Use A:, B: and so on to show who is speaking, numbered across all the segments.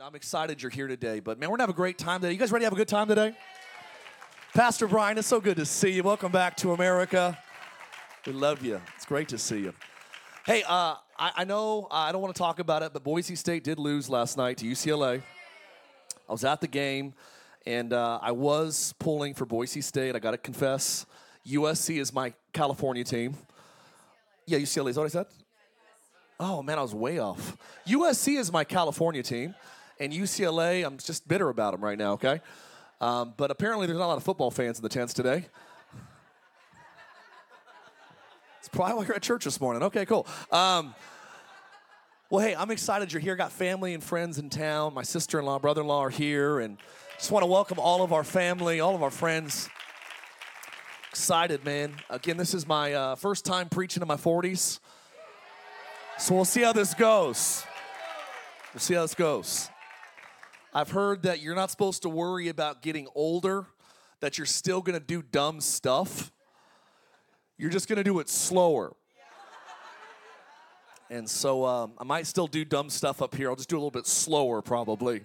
A: I'm excited you're here today, but man, we're gonna have a great time today. You guys ready to have a good time today? Pastor Brian, it's so good to see you. Welcome back to America. We love you. It's great to see you. Hey, uh, I, I know I don't want to talk about it, but Boise State did lose last night to UCLA. I was at the game, and uh, I was pulling for Boise State. I got to confess, USC is my California team. Yeah, UCLA is what I said. Oh man, I was way off. USC is my California team and UCLA, I'm just bitter about them right now, okay? Um, but apparently, there's not a lot of football fans in the tents today. It's probably why you're at church this morning. Okay, cool. Um, well, hey, I'm excited you're here. Got family and friends in town. My sister in law, brother in law are here, and just want to welcome all of our family, all of our friends. Excited, man. Again, this is my uh, first time preaching in my 40s. So we'll see how this goes. We'll see how this goes. I've heard that you're not supposed to worry about getting older, that you're still gonna do dumb stuff. You're just gonna do it slower. And so um, I might still do dumb stuff up here. I'll just do a little bit slower, probably.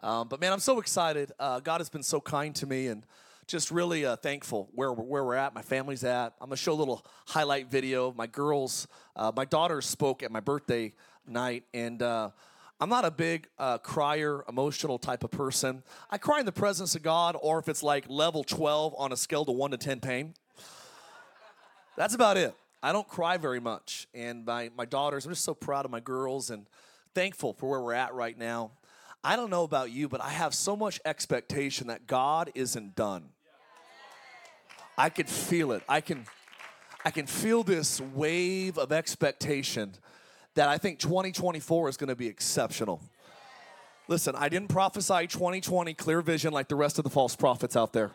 A: Um, but man, I'm so excited. Uh, God has been so kind to me and just really uh, thankful where, where we're at, my family's at. I'm gonna show a little highlight video. My girls, uh, my daughter spoke at my birthday night, and uh, I'm not a big uh, crier, emotional type of person. I cry in the presence of God, or if it's like level 12 on a scale to 1 to 10 pain. That's about it. I don't cry very much. And my, my daughters, I'm just so proud of my girls and thankful for where we're at right now. I don't know about you, but I have so much expectation that God isn't done. I can feel it. I can I can feel this wave of expectation that I think 2024 is going to be exceptional. Listen, I didn't prophesy 2020 clear vision like the rest of the false prophets out there.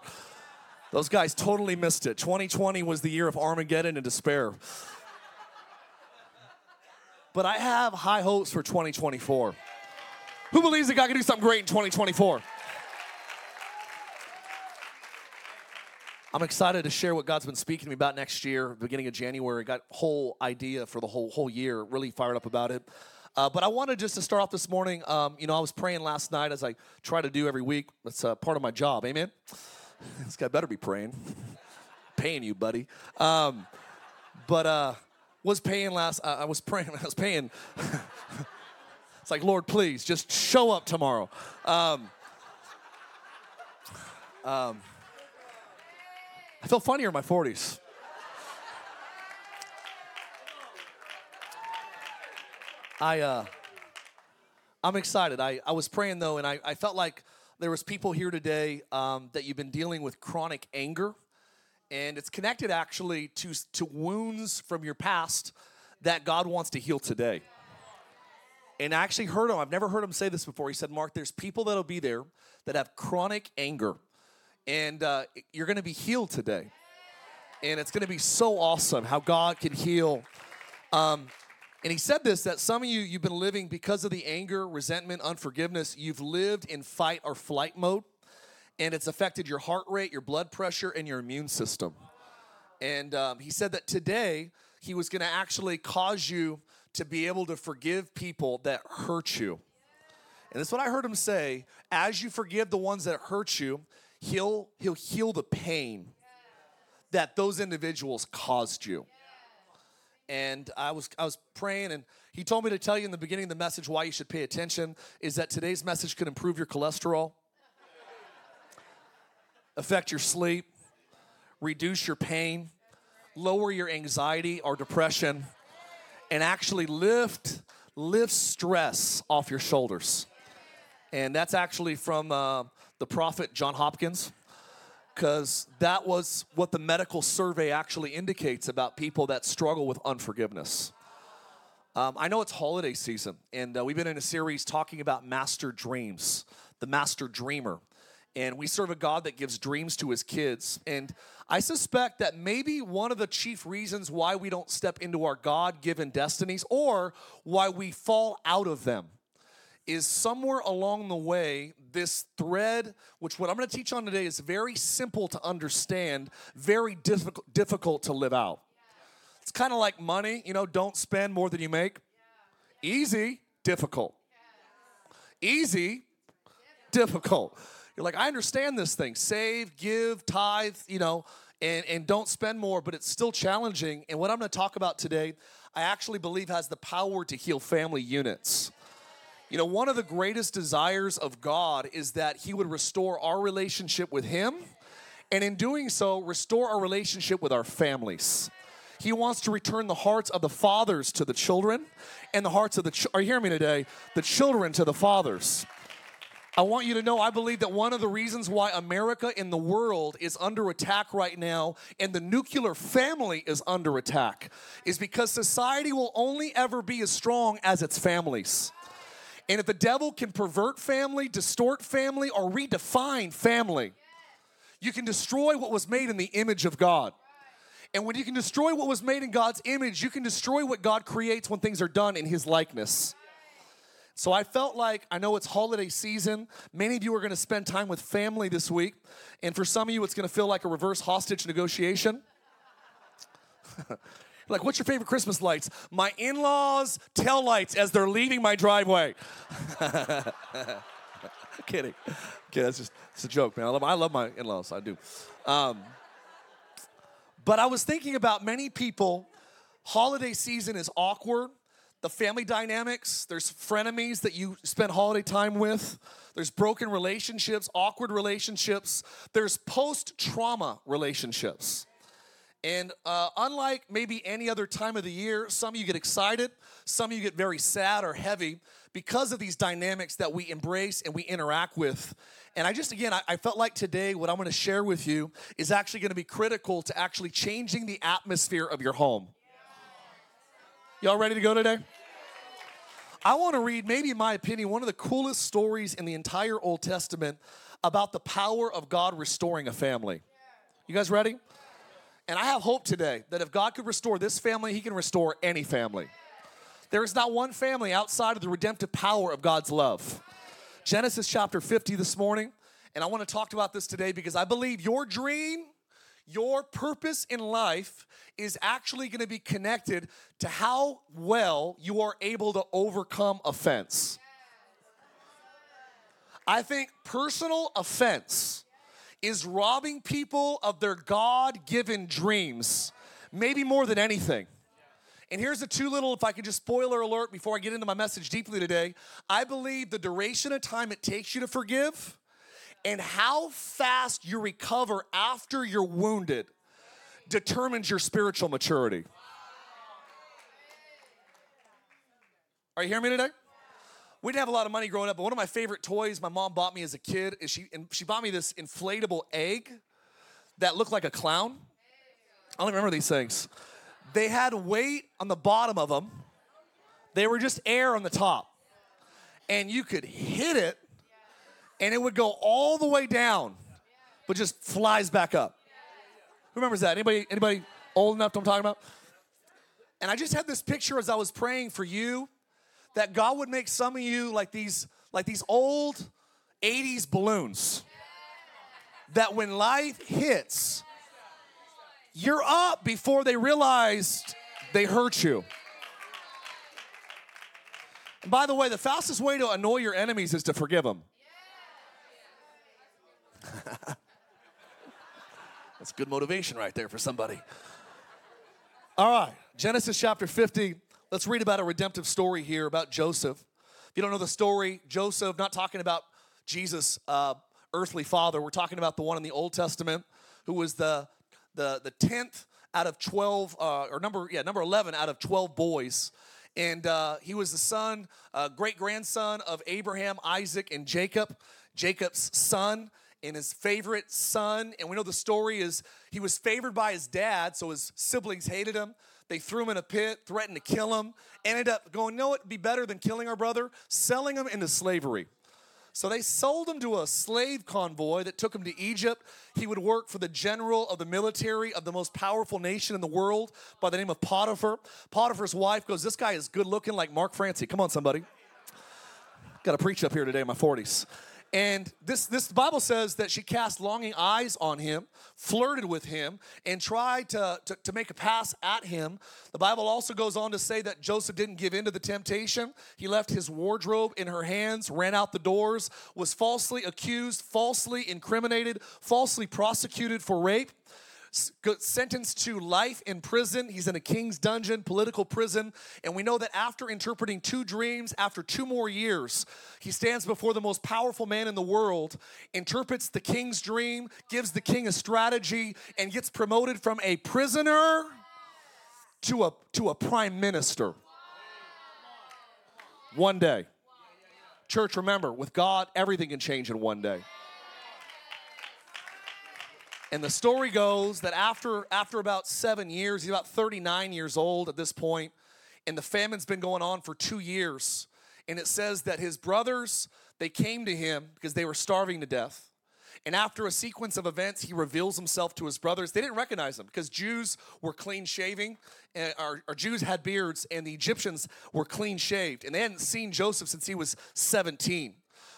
A: Those guys totally missed it. 2020 was the year of Armageddon and despair. But I have high hopes for 2024. Who believes that God can do something great in 2024? I'm excited to share what God's been speaking to me about next year, beginning of January. Got whole idea for the whole whole year. Really fired up about it. Uh, but I wanted just to start off this morning. Um, you know, I was praying last night as I try to do every week. That's uh, part of my job. Amen. this guy better be praying. paying you, buddy. Um, but uh, was paying last. Uh, I was praying. I was paying. it's like Lord, please just show up tomorrow. Um, um, I feel funnier in my 40s. I, uh, I'm excited. I, I was praying though, and I, I felt like there was people here today um, that you've been dealing with chronic anger, and it's connected actually to, to wounds from your past that God wants to heal today. And I actually heard him, I've never heard him say this before. He said, Mark, there's people that'll be there that have chronic anger and uh, you're going to be healed today. And it's going to be so awesome how God can heal. Um, and he said this that some of you, you've been living because of the anger, resentment, unforgiveness, you've lived in fight or flight mode, and it's affected your heart rate, your blood pressure, and your immune system. And um, he said that today, he was going to actually cause you to be able to forgive people that hurt you. And that's what I heard him say. As you forgive the ones that hurt you, he'll he'll heal the pain that those individuals caused you. And I was I was praying and he told me to tell you in the beginning of the message why you should pay attention is that today's message could improve your cholesterol, affect your sleep, reduce your pain, lower your anxiety or depression, and actually lift lift stress off your shoulders. And that's actually from uh, the prophet John Hopkins because that was what the medical survey actually indicates about people that struggle with unforgiveness. Um, I know it's holiday season, and uh, we've been in a series talking about master dreams, the master dreamer. And we serve a God that gives dreams to his kids. And I suspect that maybe one of the chief reasons why we don't step into our God given destinies or why we fall out of them is somewhere along the way, this thread, which what I'm going to teach on today is very simple to understand, very difficult, difficult to live out. It's kind of like money, you know, don't spend more than you make. Easy, difficult. Easy, difficult. You're like, I understand this thing save, give, tithe, you know, and, and don't spend more, but it's still challenging. And what I'm gonna talk about today, I actually believe has the power to heal family units. You know, one of the greatest desires of God is that He would restore our relationship with Him, and in doing so, restore our relationship with our families. He wants to return the hearts of the fathers to the children, and the hearts of the ch- are you hearing me today? The children to the fathers. I want you to know I believe that one of the reasons why America in the world is under attack right now and the nuclear family is under attack is because society will only ever be as strong as its families. And if the devil can pervert family, distort family, or redefine family, you can destroy what was made in the image of God. And when you can destroy what was made in God's image, you can destroy what God creates when things are done in His likeness. So I felt like I know it's holiday season. Many of you are going to spend time with family this week. And for some of you, it's going to feel like a reverse hostage negotiation. like, what's your favorite Christmas lights? My in laws' tail lights as they're leaving my driveway. Kidding. Okay, that's just it's a joke, man. I love, I love my in laws, I do. Um, but I was thinking about many people, holiday season is awkward the family dynamics, there's frenemies that you spend holiday time with, there's broken relationships, awkward relationships, there's post trauma relationships. And uh, unlike maybe any other time of the year, some of you get excited, some of you get very sad or heavy because of these dynamics that we embrace and we interact with. And I just, again, I, I felt like today what I'm gonna share with you is actually gonna be critical to actually changing the atmosphere of your home. Y'all ready to go today? I want to read, maybe in my opinion, one of the coolest stories in the entire Old Testament about the power of God restoring a family. You guys ready? And I have hope today that if God could restore this family, He can restore any family. There is not one family outside of the redemptive power of God's love. Genesis chapter 50 this morning, and I want to talk about this today because I believe your dream your purpose in life is actually going to be connected to how well you are able to overcome offense. I think personal offense is robbing people of their God given dreams, maybe more than anything. And here's the two little, if I could just spoiler alert before I get into my message deeply today. I believe the duration of time it takes you to forgive and how fast you recover after you're wounded determines your spiritual maturity. Are you hearing me today? We didn't have a lot of money growing up, but one of my favorite toys my mom bought me as a kid is she and she bought me this inflatable egg that looked like a clown. I don't remember these things. They had weight on the bottom of them. They were just air on the top. And you could hit it and it would go all the way down, but just flies back up. Who remembers that? Anybody, anybody old enough to I'm talking about? And I just had this picture as I was praying for you that God would make some of you like these, like these old 80s balloons. That when life hits, you're up before they realized they hurt you. And by the way, the fastest way to annoy your enemies is to forgive them. That's good motivation right there for somebody. All right, Genesis chapter 50. Let's read about a redemptive story here about Joseph. If you don't know the story, Joseph, not talking about Jesus' uh, earthly father, we're talking about the one in the Old Testament who was the, the, the 10th out of 12, uh, or number, yeah, number 11 out of 12 boys. And uh, he was the son, uh, great grandson of Abraham, Isaac, and Jacob, Jacob's son and his favorite son. And we know the story is he was favored by his dad, so his siblings hated him. They threw him in a pit, threatened to kill him, ended up going, no, it'd be better than killing our brother, selling him into slavery. So they sold him to a slave convoy that took him to Egypt. He would work for the general of the military of the most powerful nation in the world by the name of Potiphar. Potiphar's wife goes, This guy is good looking like Mark Francey. Come on, somebody. Got to preach up here today in my 40s. And this, this Bible says that she cast longing eyes on him, flirted with him, and tried to, to, to, make a pass at him. The Bible also goes on to say that Joseph didn't give in to the temptation. He left his wardrobe in her hands, ran out the doors, was falsely accused, falsely incriminated, falsely prosecuted for rape sentenced to life in prison. He's in a king's dungeon, political prison. And we know that after interpreting two dreams, after two more years, he stands before the most powerful man in the world, interprets the king's dream, gives the king a strategy, and gets promoted from a prisoner to a, to a prime minister. One day. Church, remember, with God, everything can change in one day. And the story goes that after, after about seven years, he's about 39 years old at this point, and the famine's been going on for two years. And it says that his brothers, they came to him because they were starving to death. And after a sequence of events, he reveals himself to his brothers. They didn't recognize him because Jews were clean shaving, our, our, Jews had beards, and the Egyptians were clean shaved. And they hadn't seen Joseph since he was 17.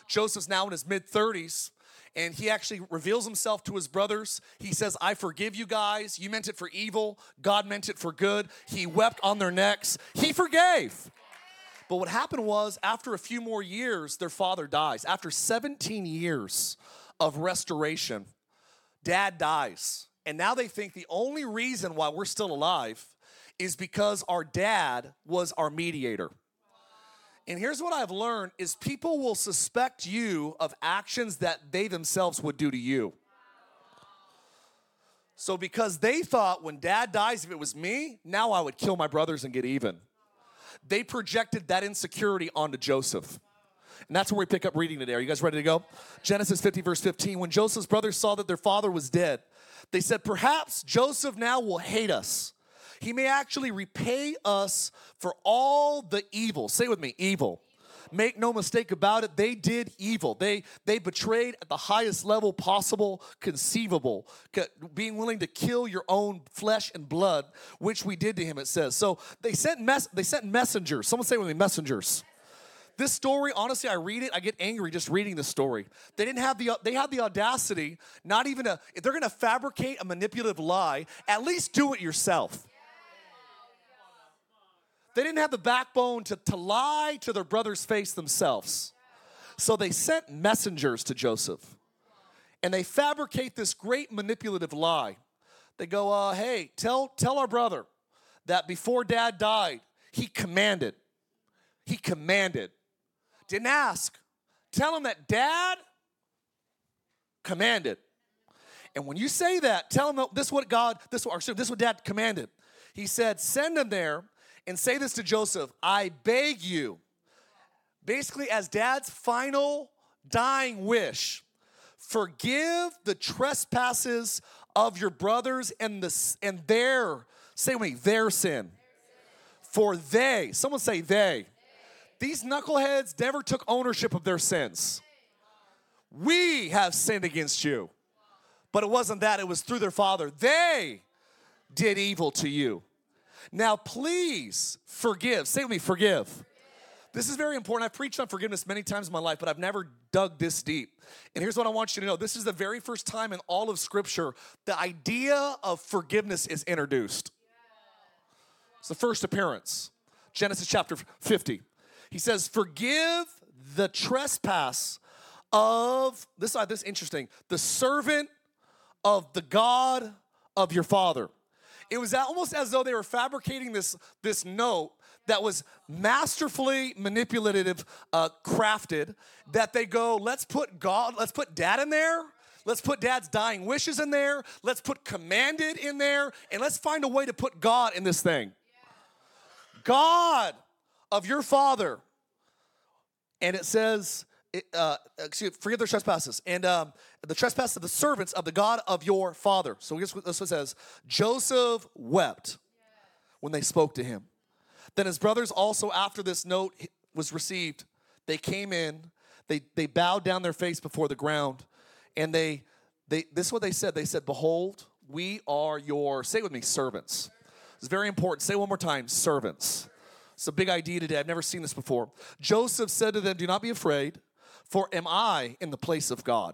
A: Joseph's now in his mid 30s, and he actually reveals himself to his brothers. He says, I forgive you guys. You meant it for evil, God meant it for good. He wept on their necks, he forgave. But what happened was, after a few more years, their father dies. After 17 years of restoration, dad dies. And now they think the only reason why we're still alive is because our dad was our mediator. And here's what I've learned is people will suspect you of actions that they themselves would do to you. So because they thought when dad dies if it was me, now I would kill my brothers and get even. They projected that insecurity onto Joseph. And that's where we pick up reading today. Are you guys ready to go? Genesis 50 verse 15. When Joseph's brothers saw that their father was dead, they said, "Perhaps Joseph now will hate us." He may actually repay us for all the evil. Say with me, evil. Make no mistake about it, they did evil. They they betrayed at the highest level possible, conceivable, being willing to kill your own flesh and blood, which we did to him. It says. So they sent mess. They sent messengers. Someone say with me, messengers this story honestly i read it i get angry just reading the story they didn't have the they had the audacity not even a if they're to fabricate a manipulative lie at least do it yourself they didn't have the backbone to, to lie to their brother's face themselves. So they sent messengers to Joseph and they fabricate this great manipulative lie. They go, uh, hey, tell, tell our brother that before dad died, he commanded. He commanded. Didn't ask. Tell him that dad commanded. And when you say that, tell him this is what God, this, or this is what dad commanded. He said, send him there and say this to Joseph I beg you, basically, as dad's final dying wish, forgive the trespasses of your brothers and, the, and their, say with me, their sin. For they, someone say they, these knuckleheads never took ownership of their sins. We have sinned against you. But it wasn't that, it was through their father. They did evil to you. Now, please forgive. Say with me, forgive. This is very important. I've preached on forgiveness many times in my life, but I've never dug this deep. And here's what I want you to know this is the very first time in all of Scripture the idea of forgiveness is introduced. It's the first appearance. Genesis chapter 50. He says, Forgive the trespass of, this, uh, this is interesting, the servant of the God of your father. It was almost as though they were fabricating this, this note that was masterfully manipulative, uh, crafted, that they go, let's put God, let's put dad in there. Let's put dad's dying wishes in there. Let's put commanded in there. And let's find a way to put God in this thing. God of your father. And it says, uh, forgive their trespasses and um, the trespass of the servants of the God of your father. So this what it says Joseph wept when they spoke to him. Then his brothers also, after this note was received, they came in, they, they bowed down their face before the ground, and they, they this is what they said. They said, Behold, we are your, say with me, servants. It's very important. Say one more time, servants. It's a big idea today. I've never seen this before. Joseph said to them, Do not be afraid. For am I in the place of God?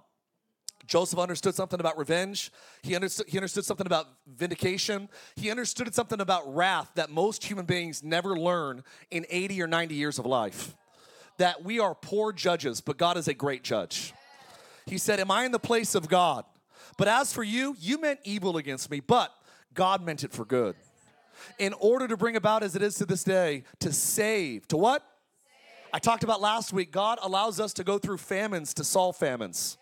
A: Joseph understood something about revenge. He understood, he understood something about vindication. He understood something about wrath that most human beings never learn in 80 or 90 years of life. That we are poor judges, but God is a great judge. He said, Am I in the place of God? But as for you, you meant evil against me, but God meant it for good. In order to bring about as it is to this day, to save, to what? I talked about last week, God allows us to go through famines to solve famines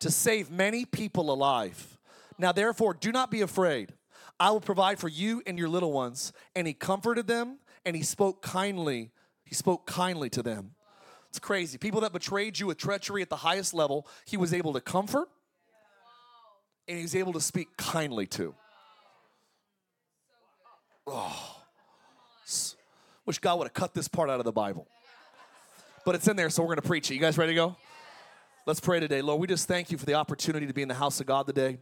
A: to save many people alive. Now, therefore, do not be afraid. I will provide for you and your little ones. And he comforted them and he spoke kindly. He spoke kindly to them. It's crazy. People that betrayed you with treachery at the highest level, he was able to comfort and he was able to speak kindly to. Oh, wish God would have cut this part out of the Bible. But it's in there, so we're going to preach it. You guys ready to go? Let's pray today. Lord, we just thank you for the opportunity to be in the house of God today.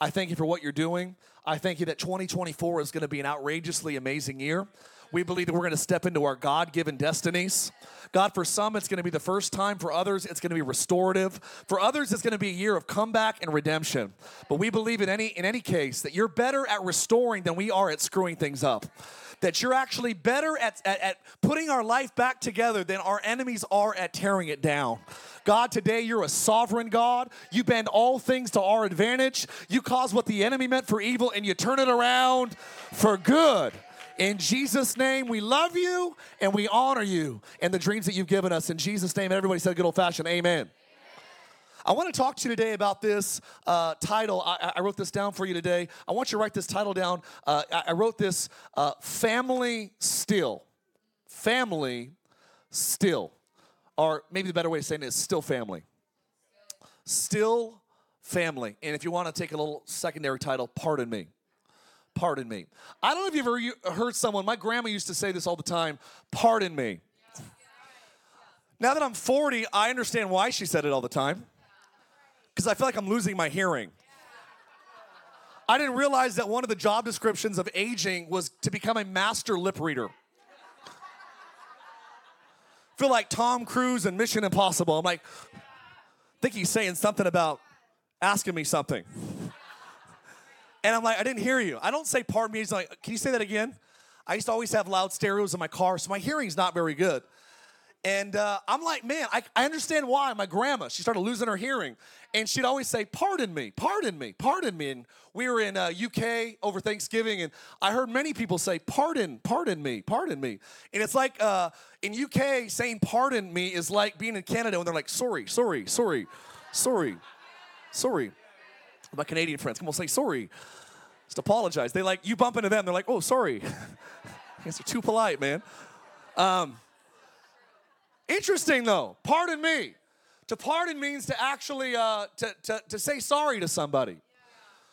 A: I thank you for what you're doing. I thank you that 2024 is going to be an outrageously amazing year. We believe that we're going to step into our God given destinies. God, for some, it's going to be the first time. For others, it's going to be restorative. For others, it's going to be a year of comeback and redemption. But we believe in any, in any case that you're better at restoring than we are at screwing things up that you're actually better at, at, at, putting our life back together than our enemies are at tearing it down. God, today you're a sovereign God. You bend all things to our advantage. You cause what the enemy meant for evil and you turn it around for good. In Jesus' name, we love you and we honor you and the dreams that you've given us. In Jesus' name, everybody said good old fashioned, amen. I want to talk to you today about this uh, title. I, I, wrote this down for you today. I want you to write this title down. Uh, I, I, wrote this uh, Family Still. Family Still or maybe the better way of saying it is still family. Still family. And if you want to take a little secondary title, pardon me. Pardon me. I don't know if you've ever heard someone, my grandma used to say this all the time pardon me. Now that I'm 40, I understand why she said it all the time. Because I feel like I'm losing my hearing. I didn't realize that one of the job descriptions of aging was to become a master lip reader feel like Tom Cruise and Mission Impossible. I'm like, I think he's saying something about asking me something. And I'm like, I didn't hear you. I don't say pardon me. He's like, can you say that again? I used to always have loud stereos in my car, so my hearing's not very good. And uh, I'm like, man, I, I understand why. My grandma, she started losing her hearing. And she'd always say, pardon me, pardon me, pardon me. And we were in uh, UK over Thanksgiving, and I heard many people say, pardon, pardon me, pardon me. And it's like uh, in UK, saying pardon me is like being in Canada when they're like, sorry, sorry, sorry, sorry, sorry. My Canadian friends, come on, say sorry. Just apologize. They like, you bump into them, they're like, oh, sorry. I guess they're too polite, man. Um, Interesting though, pardon me. To pardon means to actually uh, to, to, to say sorry to somebody.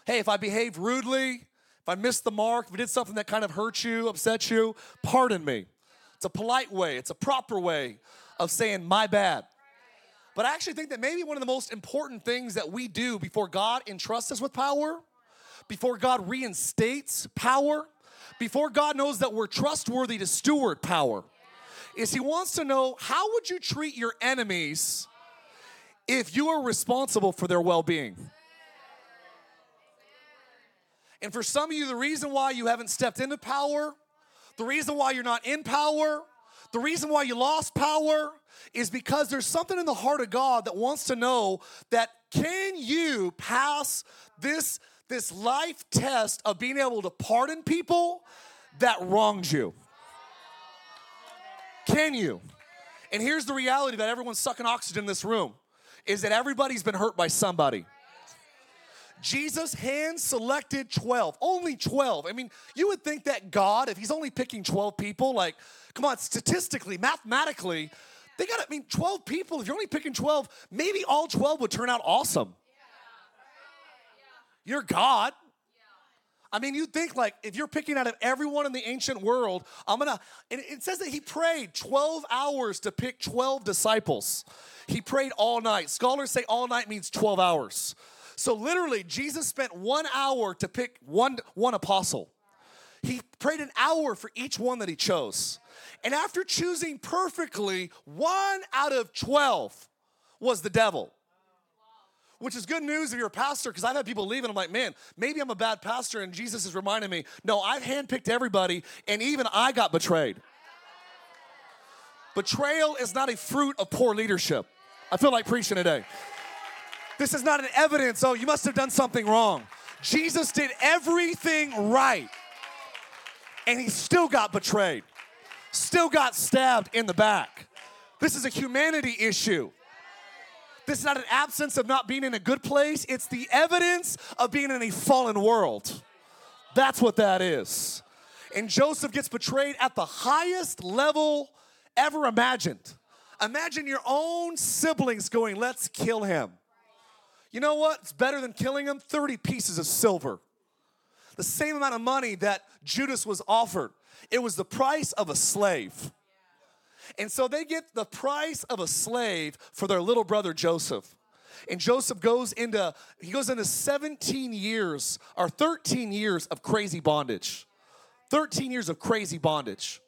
A: Hey, if I behaved rudely, if I missed the mark, if I did something that kind of hurt you, upset you, pardon me. It's a polite way, it's a proper way of saying my bad. But I actually think that maybe one of the most important things that we do before God entrusts us with power, before God reinstates power, before God knows that we're trustworthy to steward power, is he wants to know how would you treat your enemies if you are responsible for their well-being? And for some of you, the reason why you haven't stepped into power, the reason why you're not in power, the reason why you lost power is because there's something in the heart of God that wants to know that can you pass this this life test of being able to pardon people that wronged you? Can you? And here's the reality that everyone's sucking oxygen in this room is that everybody's been hurt by somebody. Jesus hand selected 12, only 12. I mean, you would think that God, if he's only picking 12 people, like, come on, statistically, mathematically, they got, I mean, 12 people, if you're only picking 12, maybe all 12 would turn out awesome. You're God. I mean, you think like if you're picking out of everyone in the ancient world, I'm gonna, and it says that he prayed 12 hours to pick 12 disciples. He prayed all night. Scholars say all night means 12 hours. So literally, Jesus spent one hour to pick one, one apostle. He prayed an hour for each one that he chose. And after choosing perfectly one out of 12, was the devil. Which is good news if you're a pastor, because I've had people leave and I'm like, man, maybe I'm a bad pastor, and Jesus is reminding me, no, I've handpicked everybody, and even I got betrayed. Betrayal is not a fruit of poor leadership. I feel like preaching today. This is not an evidence, oh, you must have done something wrong. Jesus did everything right, and he still got betrayed, still got stabbed in the back. This is a humanity issue. This is not an absence of not being in a good place, it's the evidence of being in a fallen world. That's what that is. And Joseph gets betrayed at the highest level ever imagined. Imagine your own siblings going, let's kill him. You know what? It's better than killing him 30 pieces of silver. The same amount of money that Judas was offered. It was the price of a slave. And so they get the price of a slave for their little brother Joseph. And Joseph goes into he goes into 17 years or 13 years of crazy bondage. 13 years of crazy bondage.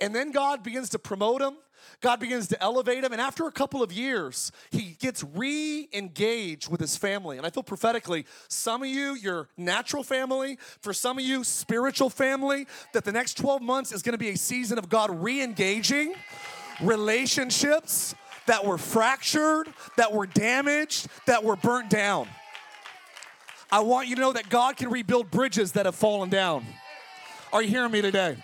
A: And then God begins to promote him. God begins to elevate him. And after a couple of years, he gets re engaged with his family. And I feel prophetically, some of you, your natural family, for some of you, spiritual family, that the next 12 months is going to be a season of God re engaging relationships that were fractured, that were damaged, that were burnt down. I want you to know that God can rebuild bridges that have fallen down. Are you hearing me today?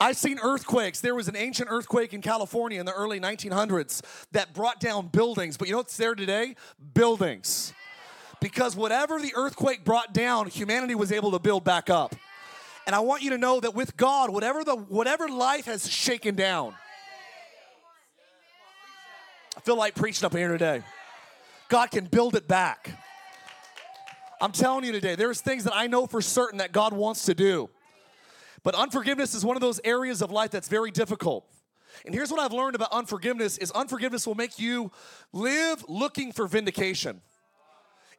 A: I've seen earthquakes. There was an ancient earthquake in California in the early 1900s that brought down buildings. But you know what's there today? Buildings. Because whatever the earthquake brought down, humanity was able to build back up. And I want you to know that with God, whatever the whatever life has shaken down, I feel like preaching up here today. God can build it back. I'm telling you today, there's things that I know for certain that God wants to do. But unforgiveness is one of those areas of life that's very difficult. And here's what I've learned about unforgiveness is unforgiveness will make you live looking for vindication.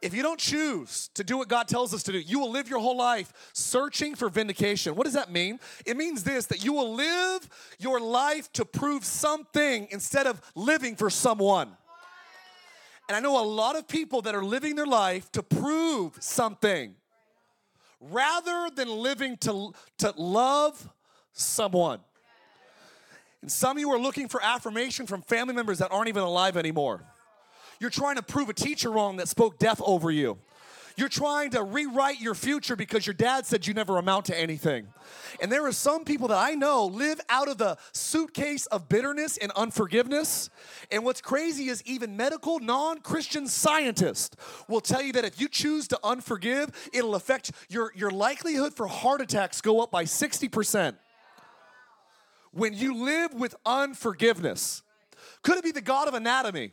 A: If you don't choose to do what God tells us to do, you will live your whole life searching for vindication. What does that mean? It means this that you will live your life to prove something instead of living for someone. And I know a lot of people that are living their life to prove something rather than living to, to love someone. And some of you are looking for affirmation from family members that aren't even alive anymore. You're trying to prove a teacher wrong that spoke death over you. You're trying to rewrite your future because your dad said you never amount to anything. And there are some people that I know live out of the suitcase of bitterness and unforgiveness. And what's crazy is even medical non Christian scientists will tell you that if you choose to unforgive, it'll affect your, your likelihood for heart attacks go up by 60%. When you live with unforgiveness, could it be the God of anatomy?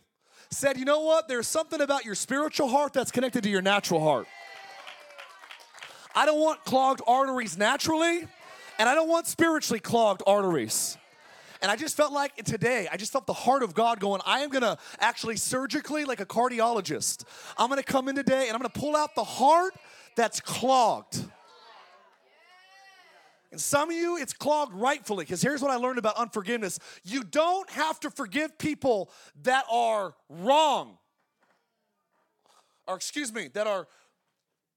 A: Said, You know what? There's something about your spiritual heart that's connected to your natural heart. I don't want clogged arteries naturally, and I don't want spiritually clogged arteries. And I just felt like today, I just felt the heart of God going, I am gonna actually surgically, like a cardiologist, I'm gonna come in today and I'm gonna pull out the heart that's clogged. And some of you, it's clogged rightfully, because here's what I learned about unforgiveness you don't have to forgive people that are wrong. Or, excuse me, that are,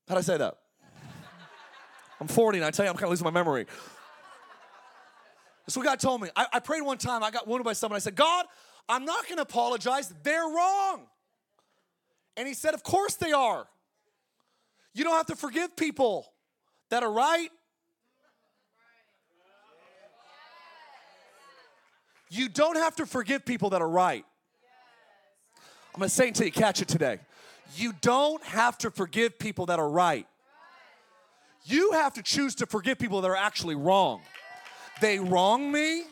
A: how'd I say that? I'm 40 and I tell you, I'm kind of losing my memory. That's what God told me. I, I prayed one time, I got wounded by someone. I said, God, I'm not going to apologize. They're wrong. And He said, Of course they are. You don't have to forgive people that are right. You don't have to forgive people that are right. I'm gonna say it until you catch it today. You don't have to forgive people that are right. You have to choose to forgive people that are actually wrong. They wronged me,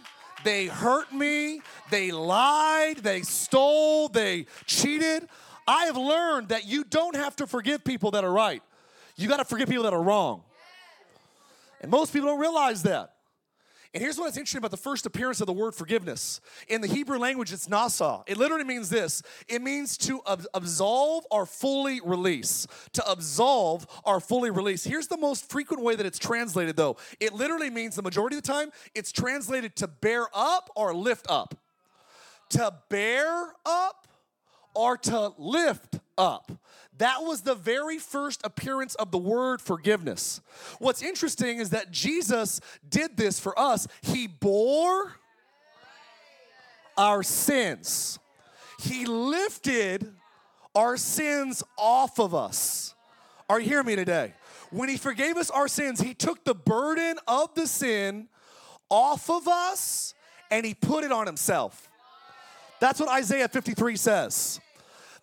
A: they hurt me, they lied, they stole, they cheated. I have learned that you don't have to forgive people that are right. You got to forgive people that are wrong. And most people don't realize that. And here's what's interesting about the first appearance of the word forgiveness. In the Hebrew language, it's nasa. It literally means this it means to absolve or fully release. To absolve or fully release. Here's the most frequent way that it's translated, though. It literally means the majority of the time, it's translated to bear up or lift up. To bear up are to lift up. That was the very first appearance of the word forgiveness. What's interesting is that Jesus did this for us. He bore our sins, He lifted our sins off of us. Are you hearing me today? When He forgave us our sins, He took the burden of the sin off of us and He put it on Himself. That's what Isaiah 53 says.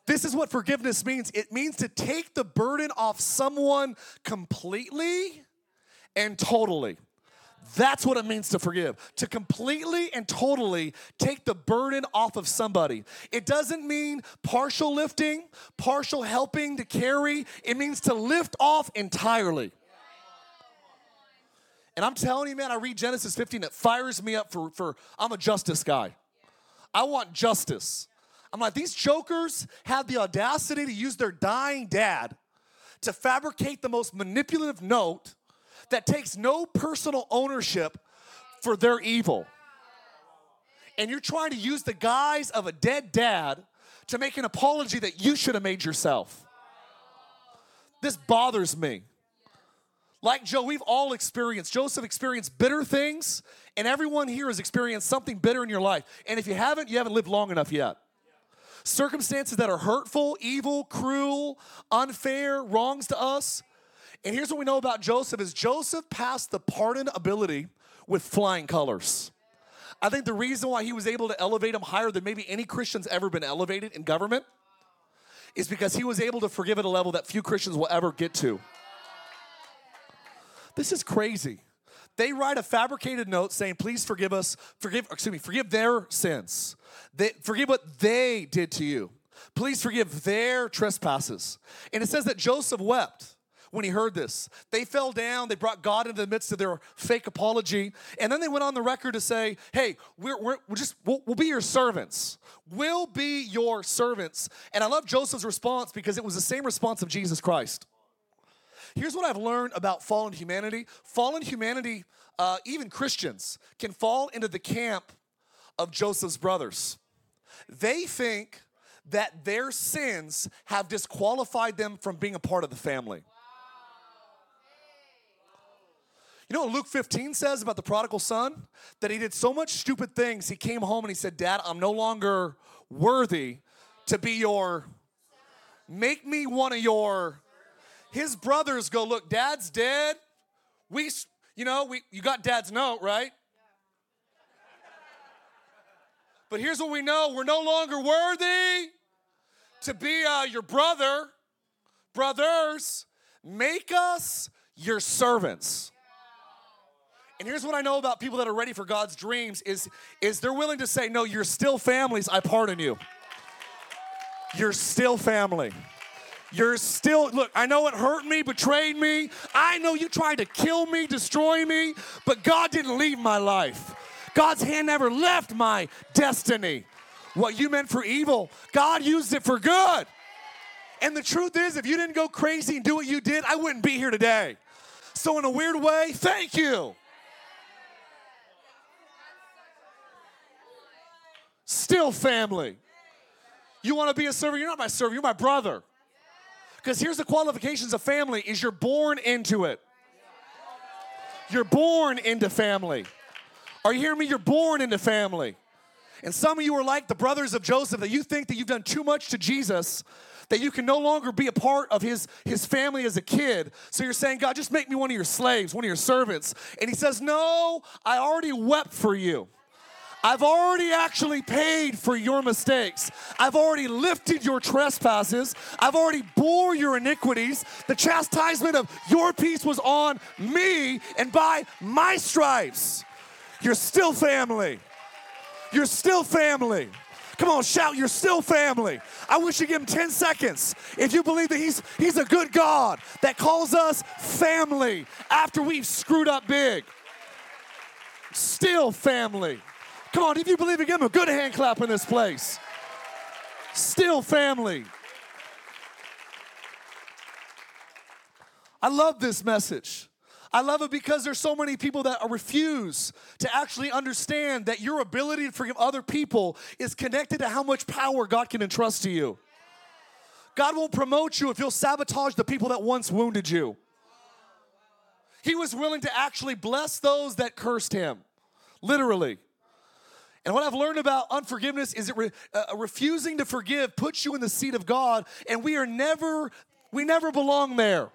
A: This is what forgiveness means it means to take the burden off someone completely and totally. That's what it means to forgive. To completely and totally take the burden off of somebody. It doesn't mean partial lifting, partial helping to carry. It means to lift off entirely. And I'm telling you, man, I read Genesis 15, it fires me up for, for I'm a justice guy. I want justice. I'm like, these jokers have the audacity to use their dying dad to fabricate the most manipulative note that takes no personal ownership for their evil. And you're trying to use the guise of a dead dad to make an apology that you should have made yourself. This bothers me. Like Joe, we've all experienced, Joseph experienced bitter things, and everyone here has experienced something bitter in your life. And if you haven't, you haven't lived long enough yet circumstances that are hurtful, evil, cruel, unfair, wrongs to us. And here's what we know about Joseph is Joseph passed the pardon ability with flying colors. I think the reason why he was able to elevate him higher than maybe any Christian's ever been elevated in government is because he was able to forgive at a level that few Christians will ever get to. This is crazy. They write a fabricated note saying, please forgive us, forgive, excuse me, forgive their sins. They, forgive what they did to you. Please forgive their trespasses. And it says that Joseph wept when he heard this. They fell down, they brought God into the midst of their fake apology, and then they went on the record to say, Hey, we're, we're, we're just, we'll, we'll be your servants. We'll be your servants. And I love Joseph's response because it was the same response of Jesus Christ. Here's what I've learned about fallen humanity fallen humanity, uh, even Christians, can fall into the camp of Joseph's brothers. They think that their sins have disqualified them from being a part of the family. You know what Luke 15 says about the prodigal son? That he did so much stupid things, he came home and he said, Dad, I'm no longer worthy to be your, make me one of your his brothers go, Look, dad's dead. We, you know, we, you got dad's note, right? But here's what we know we're no longer worthy to be uh, your brother. Brothers, make us your servants. And here's what I know about people that are ready for God's dreams is, is they're willing to say, no, you're still families, I pardon you. You're still family. You're still, look, I know it hurt me, betrayed me. I know you tried to kill me, destroy me, but God didn't leave my life. God's hand never left my destiny. What you meant for evil, God used it for good. And the truth is, if you didn't go crazy and do what you did, I wouldn't be here today. So, in a weird way, thank you. Still family. You want to be a servant? You're not my servant, you're my brother. Because here's the qualifications of family is you're born into it. You're born into family. Are you hearing me? You're born into family. And some of you are like the brothers of Joseph that you think that you've done too much to Jesus that you can no longer be a part of his, his family as a kid. So you're saying, God, just make me one of your slaves, one of your servants. And he says, No, I already wept for you. I've already actually paid for your mistakes. I've already lifted your trespasses. I've already bore your iniquities. The chastisement of your peace was on me, and by my stripes, you're still family. You're still family. Come on, shout, you're still family. I wish you give him 10 seconds if you believe that he's, he's a good God that calls us family after we've screwed up big. Still family. Come on, if you believe it, give him a good hand clap in this place. Still family. I love this message. I love it because there's so many people that refuse to actually understand that your ability to forgive other people is connected to how much power God can entrust to you. God won't promote you if you'll sabotage the people that once wounded you. He was willing to actually bless those that cursed him, literally. And what I've learned about unforgiveness is it re, uh, refusing to forgive puts you in the seat of God, and we are never, we never belong there.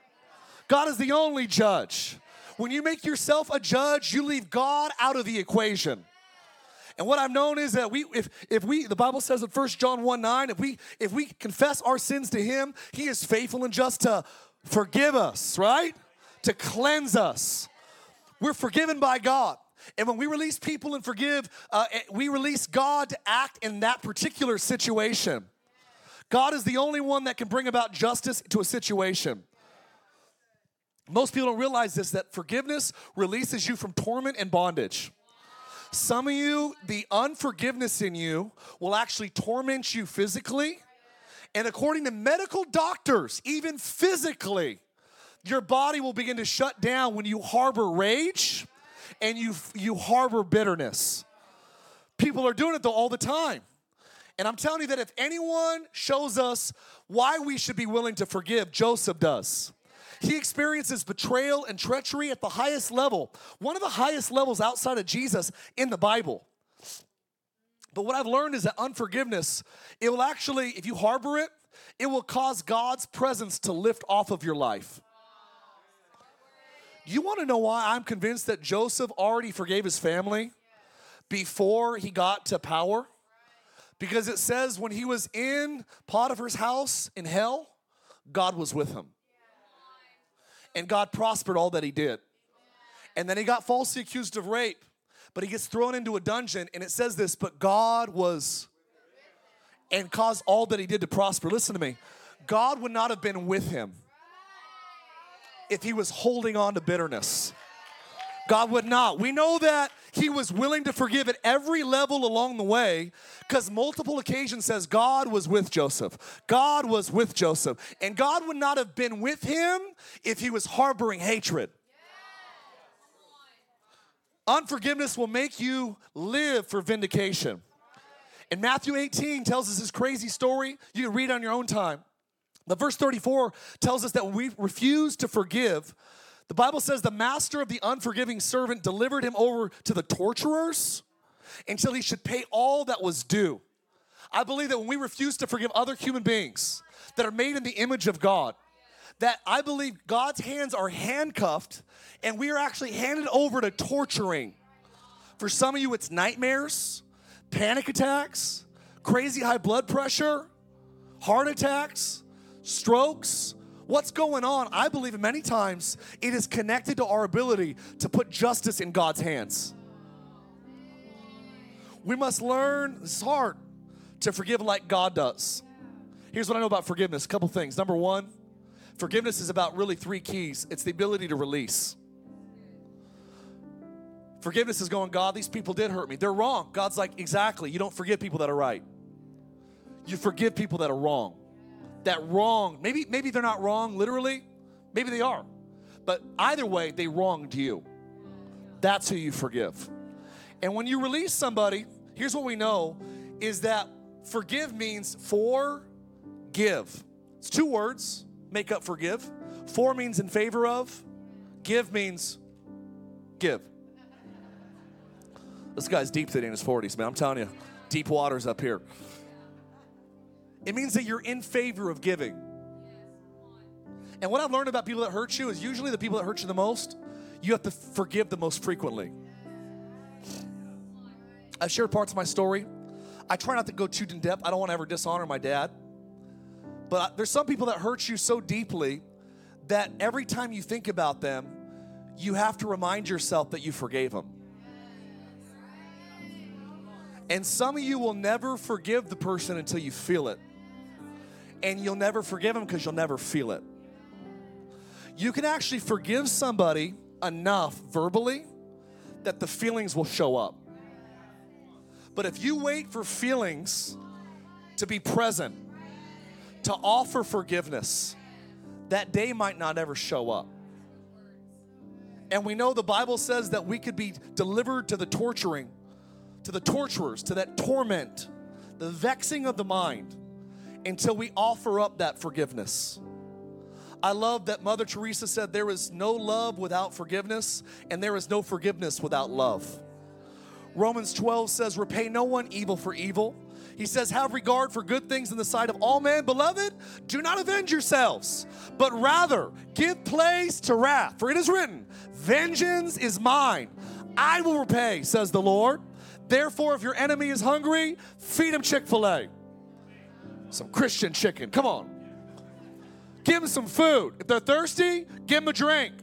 A: God is the only judge. When you make yourself a judge, you leave God out of the equation. And what I've known is that we, if if we, the Bible says in 1 John 1 9, if we if we confess our sins to Him, He is faithful and just to forgive us, right? To cleanse us. We're forgiven by God. And when we release people and forgive, uh, eh, we release God to act in that particular situation. God is the only one that can bring about justice to a situation. Most people don't realize this that forgiveness releases you from torment and bondage. Some of you, the unforgiveness in you will actually torment you physically. And according to medical doctors, even physically, your body will begin to shut down when you harbor rage and you, you harbor bitterness. People are doing it though all the time. And I'm telling you that if anyone shows us why we should be willing to forgive, Joseph does. He experiences betrayal and treachery at the highest level, one of the highest levels outside of Jesus in the Bible. But what I've learned is that unforgiveness, it will actually, if you harbor it, it will cause God's presence to lift off of your life. You want to know why I'm convinced that Joseph already forgave his family before he got to power? Because it says when he was in Potiphar's house in hell, God was with him and God prospered all that he did. And then he got falsely accused of rape, but he gets thrown into a dungeon, and it says this, but God was and caused all that he did to prosper. Listen to me. God would not have been with him if he was holding on to bitterness. God would not. We know that he was willing to forgive at every level along the way because multiple occasions says God was with Joseph. God was with Joseph. And God would not have been with him if he was harboring hatred. Unforgiveness will make you live for vindication. And Matthew 18 tells us this crazy story. You can read on your own time. Verse 34 tells us that we refuse to forgive, the Bible says the master of the unforgiving servant delivered him over to the torturers until he should pay all that was due. I believe that when we refuse to forgive other human beings that are made in the image of God, that I believe God's hands are handcuffed and we are actually handed over to torturing. For some of you, it's nightmares, panic attacks, crazy high blood pressure, heart attacks, strokes, what's going on, I believe many times it is connected to our ability to put justice in God's hands. We must learn, is hard, to forgive like God does. Here's what I know about forgiveness a couple things. Number one, forgiveness is about really three keys it's the ability to release. Forgiveness is going, God, these people did hurt me. They're wrong. God's like, exactly. You don't forgive people that are right. You forgive people that are wrong that wrong, maybe, maybe they're not wrong literally, maybe they are. But either way, they wronged you. That's who you forgive. And when you release somebody, here's what we know is that forgive means for give. It's two words, make up forgive. For means in favor of, give means give. This guy's deep today in his 40s, man. I'm telling you, deep waters up here. It means that you're in favor of giving. And what I've learned about people that hurt you is usually the people that hurt you the most, you have to forgive the most frequently. I've shared parts of my story. I try not to go too in depth. I don't want to ever dishonor my dad. But there's some people that hurt you so deeply that every time you think about them, you have to remind yourself that you forgave them. And some of you will never forgive the person until you feel it and you'll never forgive them because you'll never feel it. You can actually forgive somebody enough verbally that the feelings will show up. But if you wait for feelings to be present, to offer forgiveness, that day might not ever show up. And we know the Bible says that we could be delivered to the torturing, to the torturers, to that torment, the vexing of the mind until we offer up that forgiveness. I love that Mother Teresa said there is no love without forgiveness, and there is no forgiveness without love. Romans 12 says, Repay no one evil for evil. He says, Have regard for good things in the sight of all men. Beloved, do not avenge yourselves, but rather give place to wrath. For it is written, Vengeance is mine. I will repay, says the Lord. Therefore, if your enemy is hungry, feed him Chick fil A. Some Christian chicken. Come on. Give them some food. If they're thirsty, give them a drink.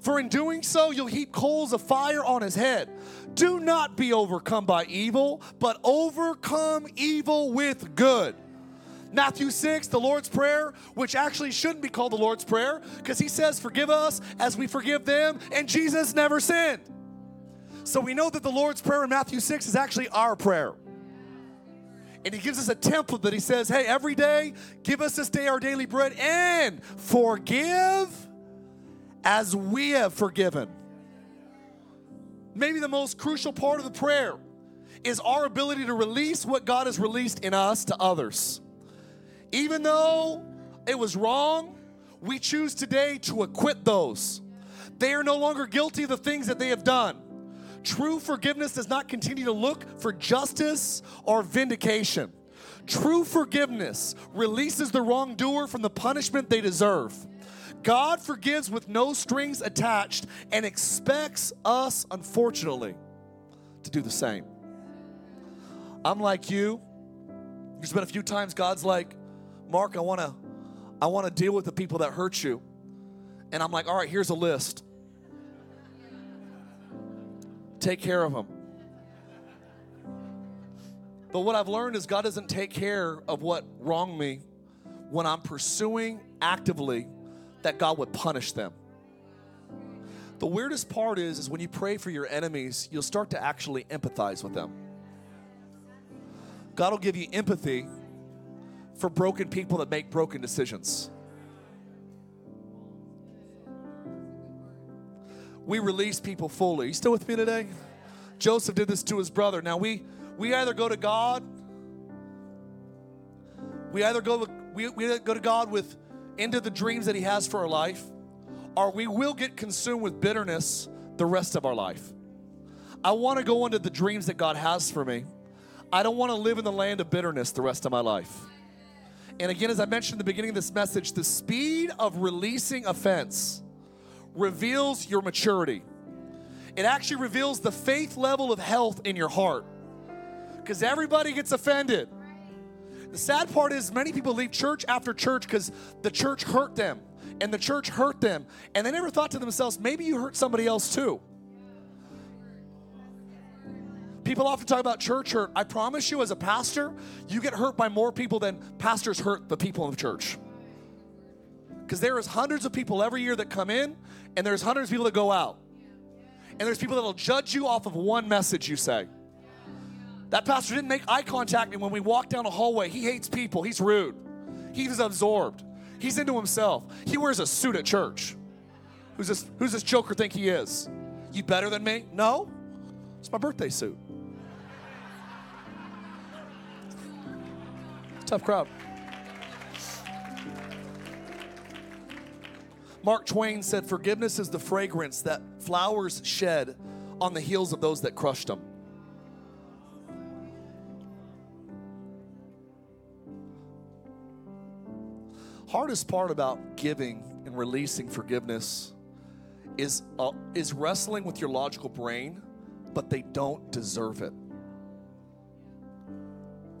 A: For in doing so, you'll heap coals of fire on his head. Do not be overcome by evil, but overcome evil with good. Matthew 6, the Lord's Prayer, which actually shouldn't be called the Lord's Prayer because he says, Forgive us as we forgive them, and Jesus never sinned. So we know that the Lord's Prayer in Matthew 6 is actually our prayer. And he gives us a template that he says, Hey, every day, give us this day our daily bread and forgive as we have forgiven. Maybe the most crucial part of the prayer is our ability to release what God has released in us to others. Even though it was wrong, we choose today to acquit those. They are no longer guilty of the things that they have done. True forgiveness does not continue to look for justice or vindication. True forgiveness releases the wrongdoer from the punishment they deserve. God forgives with no strings attached and expects us, unfortunately, to do the same. I'm like you. There's been a few times God's like, Mark, I want to I want to deal with the people that hurt you. And I'm like, all right, here's a list. Take care of them. But what I've learned is God doesn't take care of what wronged me when I'm pursuing actively that God would punish them. The weirdest part is, is when you pray for your enemies, you'll start to actually empathize with them. God will give you empathy for broken people that make broken decisions. We release people fully. You still with me today? Joseph did this to his brother. Now we we either go to God, we either go we, we go to God with into the dreams that He has for our life, or we will get consumed with bitterness the rest of our life. I want to go into the dreams that God has for me. I don't want to live in the land of bitterness the rest of my life. And again, as I mentioned in the beginning of this message, the speed of releasing offense reveals your maturity. It actually reveals the faith level of health in your heart. Because everybody gets offended. The sad part is, many people leave church after church because the church hurt them and the church hurt them. And they never thought to themselves, maybe you hurt somebody else too. People often talk about church hurt. I promise you, as a pastor, you get hurt by more people than pastors hurt the people in the church. Because there is hundreds of people every year that come in, and there's hundreds of people that go out. And there's people that'll judge you off of one message you say. That pastor didn't make eye contact and when we walk down a hallway. He hates people. He's rude. He's absorbed. He's into himself. He wears a suit at church. Who's this, who's this joker think he is? You better than me? No. It's my birthday suit. Tough crowd. Mark Twain said, Forgiveness is the fragrance that flowers shed on the heels of those that crushed them. hardest part about giving and releasing forgiveness is uh, is wrestling with your logical brain, but they don't deserve it.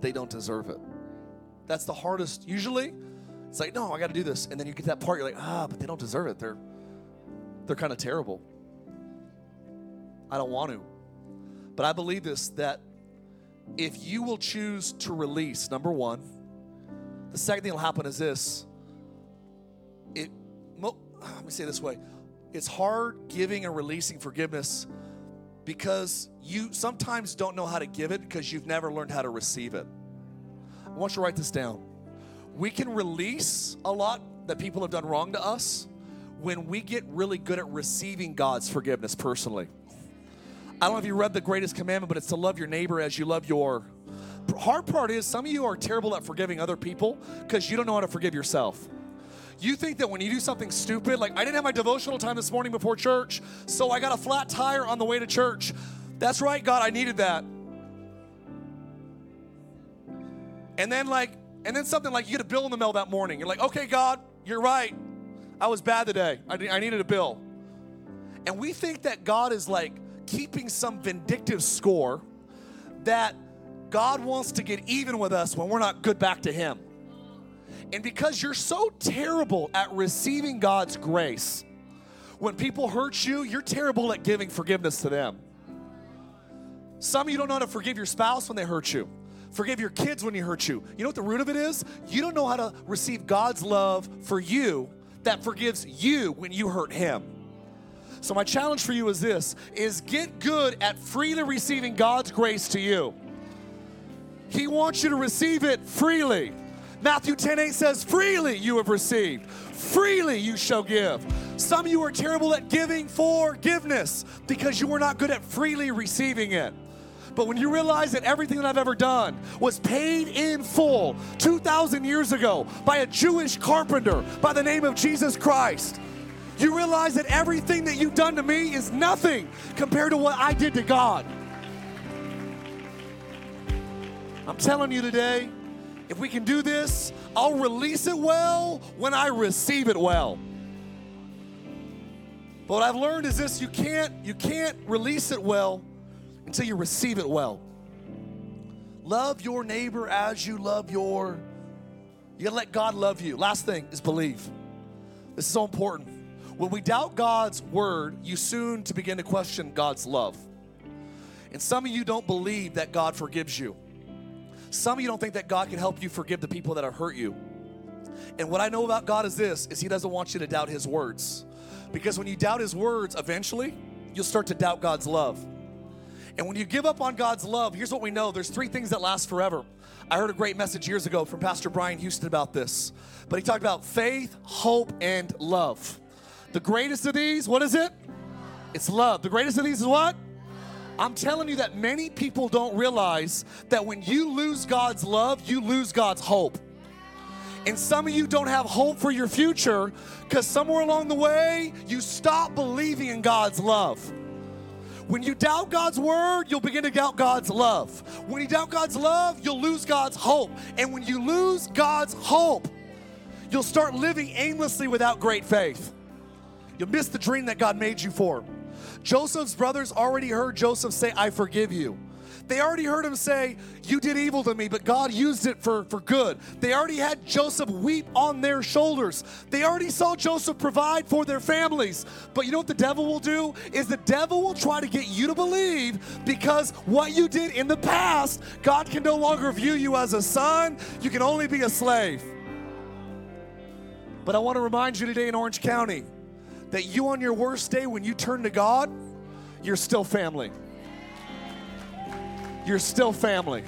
A: They don't deserve it. That's the hardest. Usually, it's like, no, I got to do this, and then you get that part. You're like, ah, but they don't deserve it. They're they're kind of terrible. I don't want to. But I believe this that if you will choose to release, number one, the second thing will happen is this it let me say this way it's hard giving and releasing forgiveness because you sometimes don't know how to give it because you've never learned how to receive it i want you to write this down we can release a lot that people have done wrong to us when we get really good at receiving god's forgiveness personally i don't know if you read the greatest commandment but it's to love your neighbor as you love your hard part is some of you are terrible at forgiving other people because you don't know how to forgive yourself. You think that when you do something stupid, like I didn't have my devotional time this morning before church, so I got a flat tire on the way to church. That's right, God, I needed that. And then, like, and then something like you get a bill in the mail that morning. You're like, okay, God, you're right. I was bad today. I, I needed a bill. And we think that God is like keeping some vindictive score that God wants to get even with us when we're not good back to Him. And because you're so terrible at receiving God's grace, when people hurt you, you're terrible at giving forgiveness to them. Some of you don't know how to forgive your spouse when they hurt you. Forgive your kids when you hurt you. You know what the root of it is? You don't know how to receive God's love for you that forgives you when you hurt him. So my challenge for you is this is get good at freely receiving God's grace to you. He wants you to receive it freely. Matthew 10 8 says, Freely you have received, freely you shall give. Some of you are terrible at giving forgiveness because you were not good at freely receiving it. But when you realize that everything that I've ever done was paid in full 2,000 years ago by a Jewish carpenter by the name of Jesus Christ, you realize that everything that you've done to me is nothing compared to what I did to God. I'm telling you today, if we can do this, I'll release it well when I receive it well. But what I've learned is this you can't you can't release it well until you receive it well. Love your neighbor as you love your you gotta let God love you. Last thing is believe. This is so important. When we doubt God's word, you soon to begin to question God's love. And some of you don't believe that God forgives you. Some of you don't think that God can help you forgive the people that have hurt you. And what I know about God is this is he doesn't want you to doubt his words. Because when you doubt his words, eventually you'll start to doubt God's love. And when you give up on God's love, here's what we know there's three things that last forever. I heard a great message years ago from Pastor Brian Houston about this. But he talked about faith, hope, and love. The greatest of these, what is it? It's love. The greatest of these is what? I'm telling you that many people don't realize that when you lose God's love, you lose God's hope. And some of you don't have hope for your future because somewhere along the way, you stop believing in God's love. When you doubt God's word, you'll begin to doubt God's love. When you doubt God's love, you'll lose God's hope. And when you lose God's hope, you'll start living aimlessly without great faith. You'll miss the dream that God made you for. Joseph's brothers already heard Joseph say, I forgive you. They already heard him say, You did evil to me, but God used it for, for good. They already had Joseph weep on their shoulders. They already saw Joseph provide for their families. But you know what the devil will do? Is the devil will try to get you to believe because what you did in the past, God can no longer view you as a son, you can only be a slave. But I want to remind you today in Orange County that you, on your worst day, when you turn to God, you're still family. You're still family.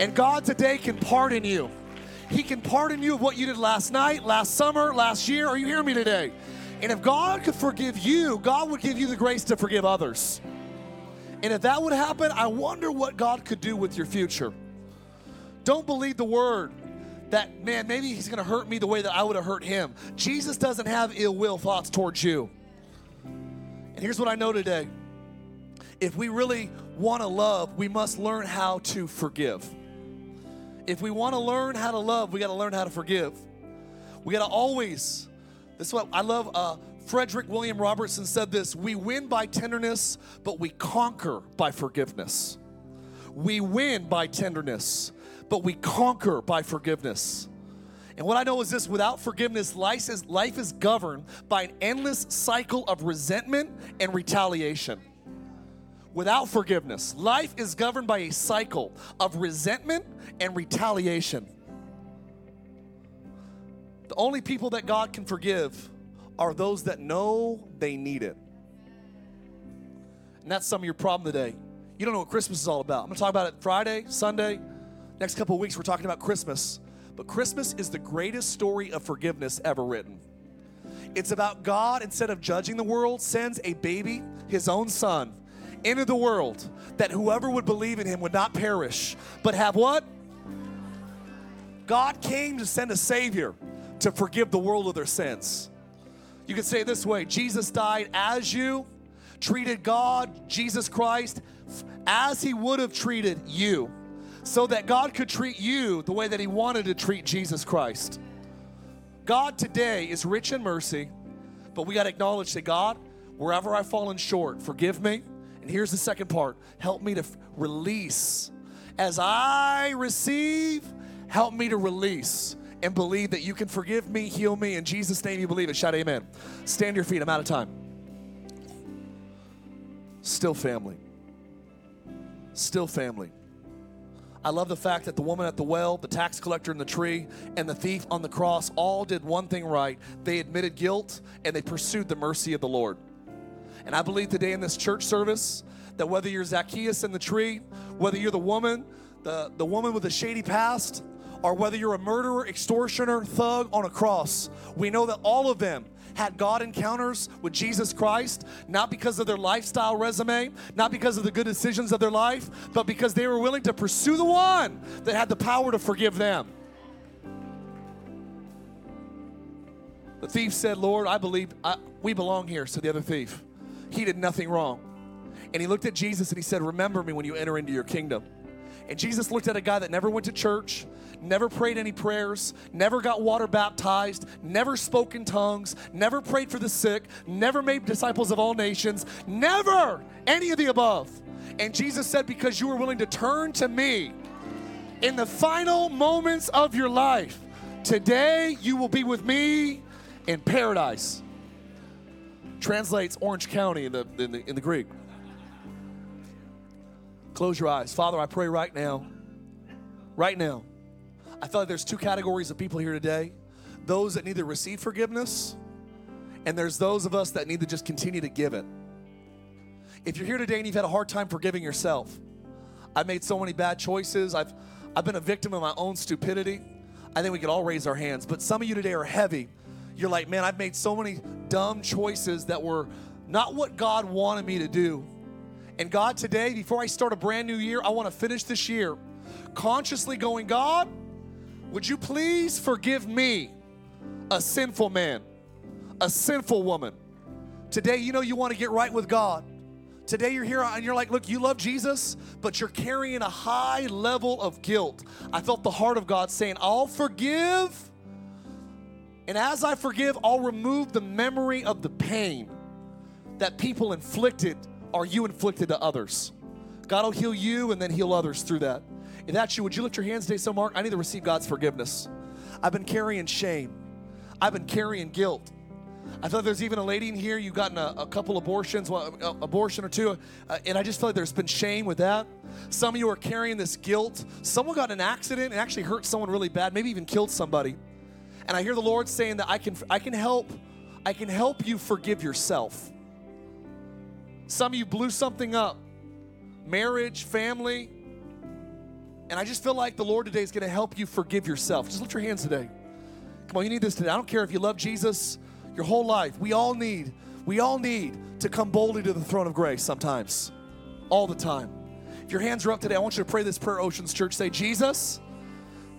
A: And God today can pardon you. He can pardon you of what you did last night, last summer, last year. Are you hearing me today? And if God could forgive you, God would give you the grace to forgive others. And if that would happen, I wonder what God could do with your future. Don't believe the word that, man, maybe he's going to hurt me the way that I would have hurt him. Jesus doesn't have ill will thoughts towards you. And here's what I know today if we really want to love, we must learn how to forgive. If we want to learn how to love, we got to learn how to forgive. We got to always, this is what I love. Uh, Frederick William Robertson said this We win by tenderness, but we conquer by forgiveness. We win by tenderness, but we conquer by forgiveness. And what I know is this without forgiveness, life is, life is governed by an endless cycle of resentment and retaliation. Without forgiveness, life is governed by a cycle of resentment and retaliation. The only people that God can forgive are those that know they need it. And that's some of your problem today. You don't know what Christmas is all about. I'm going to talk about it Friday, Sunday, Next couple weeks, we're talking about Christmas. But Christmas is the greatest story of forgiveness ever written. It's about God, instead of judging the world, sends a baby, his own son, into the world that whoever would believe in him would not perish, but have what? God came to send a Savior to forgive the world of their sins. You can say it this way Jesus died as you, treated God, Jesus Christ, as he would have treated you, so that God could treat you the way that he wanted to treat Jesus Christ. God today is rich in mercy, but we got to acknowledge that God, wherever I've fallen short, forgive me. And here's the second part help me to f- release. As I receive, help me to release and believe that you can forgive me, heal me. In Jesus' name, you believe it. Shout amen. Stand your feet. I'm out of time. Still family. Still family. I love the fact that the woman at the well, the tax collector in the tree, and the thief on the cross all did one thing right. They admitted guilt and they pursued the mercy of the Lord. And I believe today in this church service that whether you're Zacchaeus in the tree, whether you're the woman, the, the woman with the shady past, or whether you're a murderer, extortioner, thug on a cross, we know that all of them had God encounters with Jesus Christ, not because of their lifestyle resume, not because of the good decisions of their life, but because they were willing to pursue the one that had the power to forgive them. The thief said, Lord, I believe I, we belong here, said the other thief. He did nothing wrong. And he looked at Jesus and he said, Remember me when you enter into your kingdom. And Jesus looked at a guy that never went to church, never prayed any prayers, never got water baptized, never spoke in tongues, never prayed for the sick, never made disciples of all nations, never any of the above. And Jesus said, Because you were willing to turn to me in the final moments of your life, today you will be with me in paradise. Translates Orange County in the, in the, in the Greek. Close your eyes. Father, I pray right now, right now, I feel like there's two categories of people here today those that need to receive forgiveness, and there's those of us that need to just continue to give it. If you're here today and you've had a hard time forgiving yourself, I've made so many bad choices, I've, I've been a victim of my own stupidity. I think we could all raise our hands, but some of you today are heavy. You're like, man, I've made so many dumb choices that were not what God wanted me to do. And God, today, before I start a brand new year, I want to finish this year consciously going, God, would you please forgive me, a sinful man, a sinful woman? Today, you know you want to get right with God. Today, you're here and you're like, look, you love Jesus, but you're carrying a high level of guilt. I felt the heart of God saying, I'll forgive. And as I forgive, I'll remove the memory of the pain that people inflicted or you inflicted to others. God will heal you and then heal others through that. If that's you, would you lift your hands today? So, Mark, I need to receive God's forgiveness. I've been carrying shame, I've been carrying guilt. I thought there's even a lady in here, you've gotten a, a couple abortions, well, a, abortion or two, uh, and I just feel like there's been shame with that. Some of you are carrying this guilt. Someone got an accident and actually hurt someone really bad, maybe even killed somebody. And I hear the Lord saying that I can, I can help, I can help you forgive yourself. Some of you blew something up, marriage, family, and I just feel like the Lord today is going to help you forgive yourself. Just lift your hands today. Come on, you need this today. I don't care if you love Jesus your whole life. We all need, we all need to come boldly to the throne of grace sometimes, all the time. If your hands are up today, I want you to pray this prayer, Oceans Church. Say, Jesus,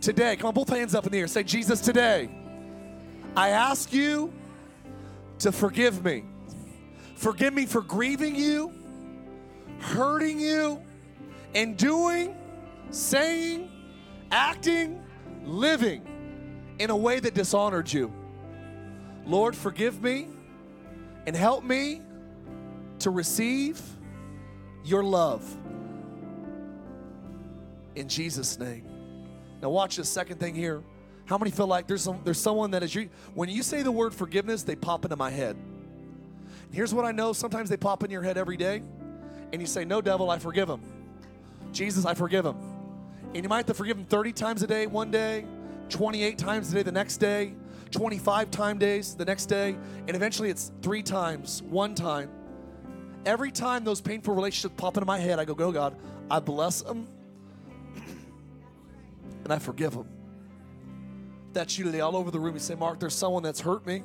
A: today, come on, both hands up in the air. Say, Jesus, today, I ask you to forgive me. Forgive me for grieving you, hurting you, and doing saying, acting, living in a way that dishonored you. Lord, forgive me and help me to receive your love. In Jesus' name. Now, watch this second thing here. How many feel like there's some, there's someone that is you when you say the word forgiveness, they pop into my head. Here's what I know: sometimes they pop in your head every day, and you say, "No, devil, I forgive him. Jesus, I forgive him." And you might have to forgive them 30 times a day one day, 28 times a day the next day, 25 time days the next day, and eventually it's three times, one time. Every time those painful relationships pop into my head, I go, Go, God, I bless them and I forgive them. That's you today, all over the room. You say, Mark, there's someone that's hurt me,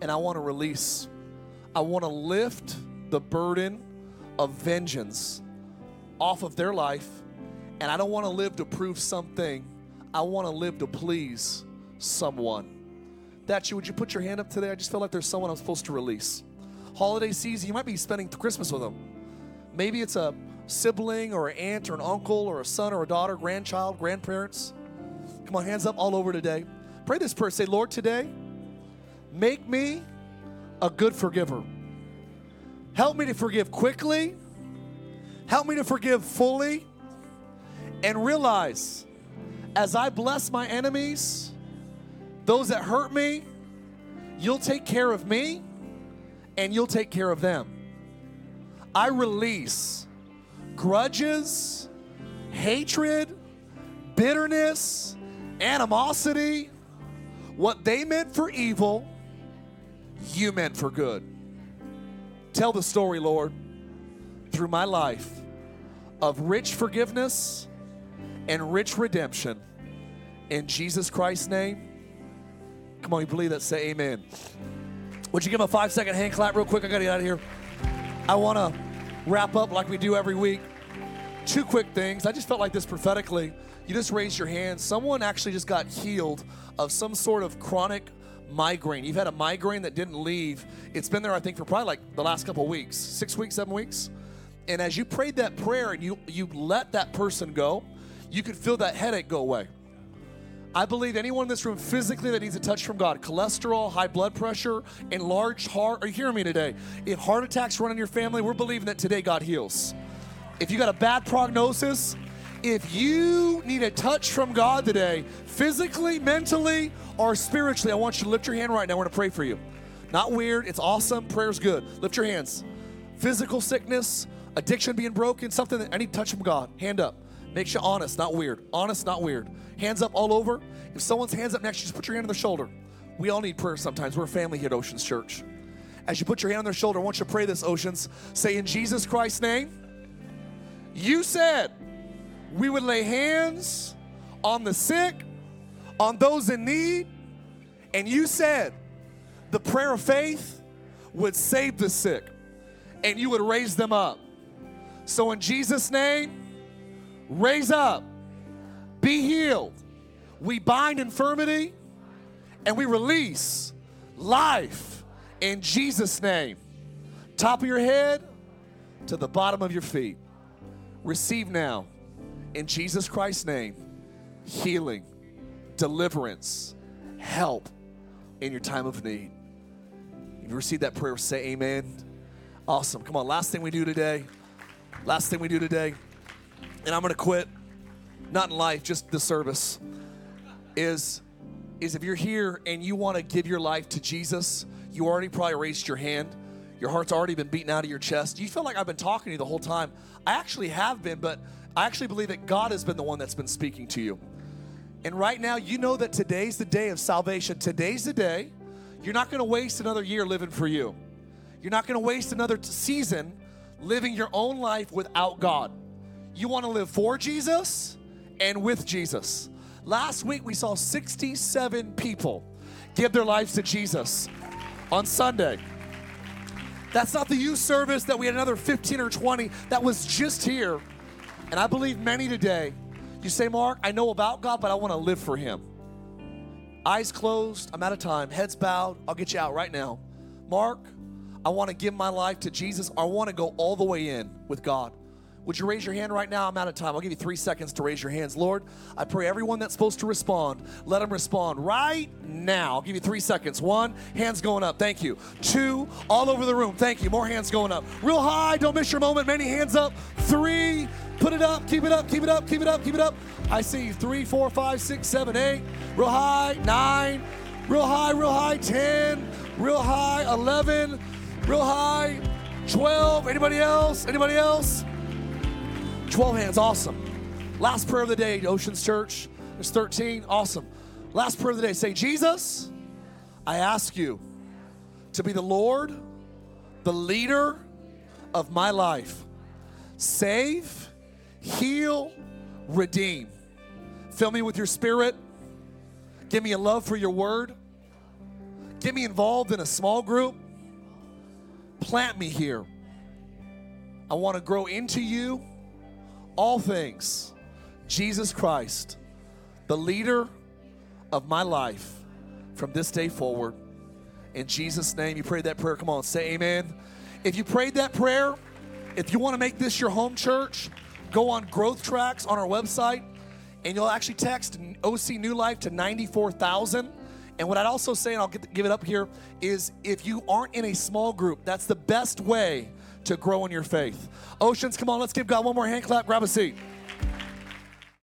A: and I want to release. I want to lift the burden of vengeance off of their life. And I don't want to live to prove something, I want to live to please someone. That's you. Would you put your hand up today? I just feel like there's someone I'm supposed to release. Holiday season, you might be spending Christmas with them. Maybe it's a sibling or an aunt or an uncle or a son or a daughter, grandchild, grandparents. Come on, hands up all over today. Pray this prayer. Say, Lord, today, make me a good forgiver. Help me to forgive quickly. Help me to forgive fully. And realize as I bless my enemies, those that hurt me, you'll take care of me and you'll take care of them. I release grudges, hatred, bitterness, animosity. What they meant for evil, you meant for good. Tell the story, Lord, through my life of rich forgiveness and rich redemption. In Jesus Christ's name. Come on, you believe that? Say amen. Would you give a five second hand clap real quick? I got to get out of here. I want to wrap up like we do every week. Two quick things. I just felt like this prophetically. You just raised your hand. Someone actually just got healed of some sort of chronic migraine. You've had a migraine that didn't leave. It's been there, I think, for probably like the last couple weeks six weeks, seven weeks. And as you prayed that prayer and you, you let that person go, you could feel that headache go away. I believe anyone in this room physically that needs a touch from God, cholesterol, high blood pressure, enlarged heart, are you hearing me today? If heart attacks run in your family, we're believing that today God heals. If you got a bad prognosis, if you need a touch from God today, physically, mentally, or spiritually, I want you to lift your hand right now. I want to pray for you. Not weird, it's awesome. Prayer's good. Lift your hands. Physical sickness, addiction being broken, something that I need touch from God. Hand up. Makes you honest, not weird. Honest, not weird. Hands up all over. If someone's hands up next you, just put your hand on their shoulder. We all need prayer sometimes. We're a family here at Oceans Church. As you put your hand on their shoulder, I want you to pray this, Oceans. Say, in Jesus Christ's name, you said we would lay hands on the sick, on those in need, and you said the prayer of faith would save the sick and you would raise them up. So, in Jesus' name, raise up, be healed. We bind infirmity and we release life in Jesus' name. Top of your head to the bottom of your feet. Receive now, in Jesus Christ's name, healing, deliverance, help in your time of need. If you receive that prayer, say amen. Awesome. Come on, last thing we do today. Last thing we do today and I'm going to quit, not in life, just the service, is, is if you're here and you want to give your life to Jesus, you already probably raised your hand. Your heart's already been beaten out of your chest. You feel like I've been talking to you the whole time. I actually have been, but I actually believe that God has been the one that's been speaking to you. And right now, you know that today's the day of salvation. Today's the day. You're not going to waste another year living for you. You're not going to waste another season living your own life without God. You want to live for Jesus and with Jesus. Last week we saw 67 people give their lives to Jesus on Sunday. That's not the youth service that we had another 15 or 20 that was just here. And I believe many today, you say, Mark, I know about God, but I want to live for Him. Eyes closed, I'm out of time. Heads bowed, I'll get you out right now. Mark, I want to give my life to Jesus. I want to go all the way in with God. Would you raise your hand right now? I'm out of time. I'll give you three seconds to raise your hands. Lord, I pray everyone that's supposed to respond, let them respond right now. I'll give you three seconds. One, hands going up. Thank you. Two, all over the room. Thank you. More hands going up. Real high. Don't miss your moment. Many hands up. Three, put it up. Keep it up. Keep it up. Keep it up. Keep it up. I see three, four, five, six, seven, eight. Real high. Nine. Real high. Real high. Ten. Real high. Eleven. Real high. 12. Anybody else? Anybody else? 12 hands, awesome. Last prayer of the day, Oceans Church. There's 13, awesome. Last prayer of the day, say, Jesus, I ask you to be the Lord, the leader of my life. Save, heal, redeem. Fill me with your spirit. Give me a love for your word. Get me involved in a small group. Plant me here. I want to grow into you all things. Jesus Christ, the leader of my life from this day forward. In Jesus' name, you prayed that prayer. Come on, say amen. If you prayed that prayer, if you want to make this your home church, go on Growth Tracks on our website and you'll actually text OC New Life to 94,000. And what I'd also say, and I'll get, give it up here, is if you aren't in a small group, that's the best way to grow in your faith. Oceans, come on, let's give God one more hand clap, grab a seat.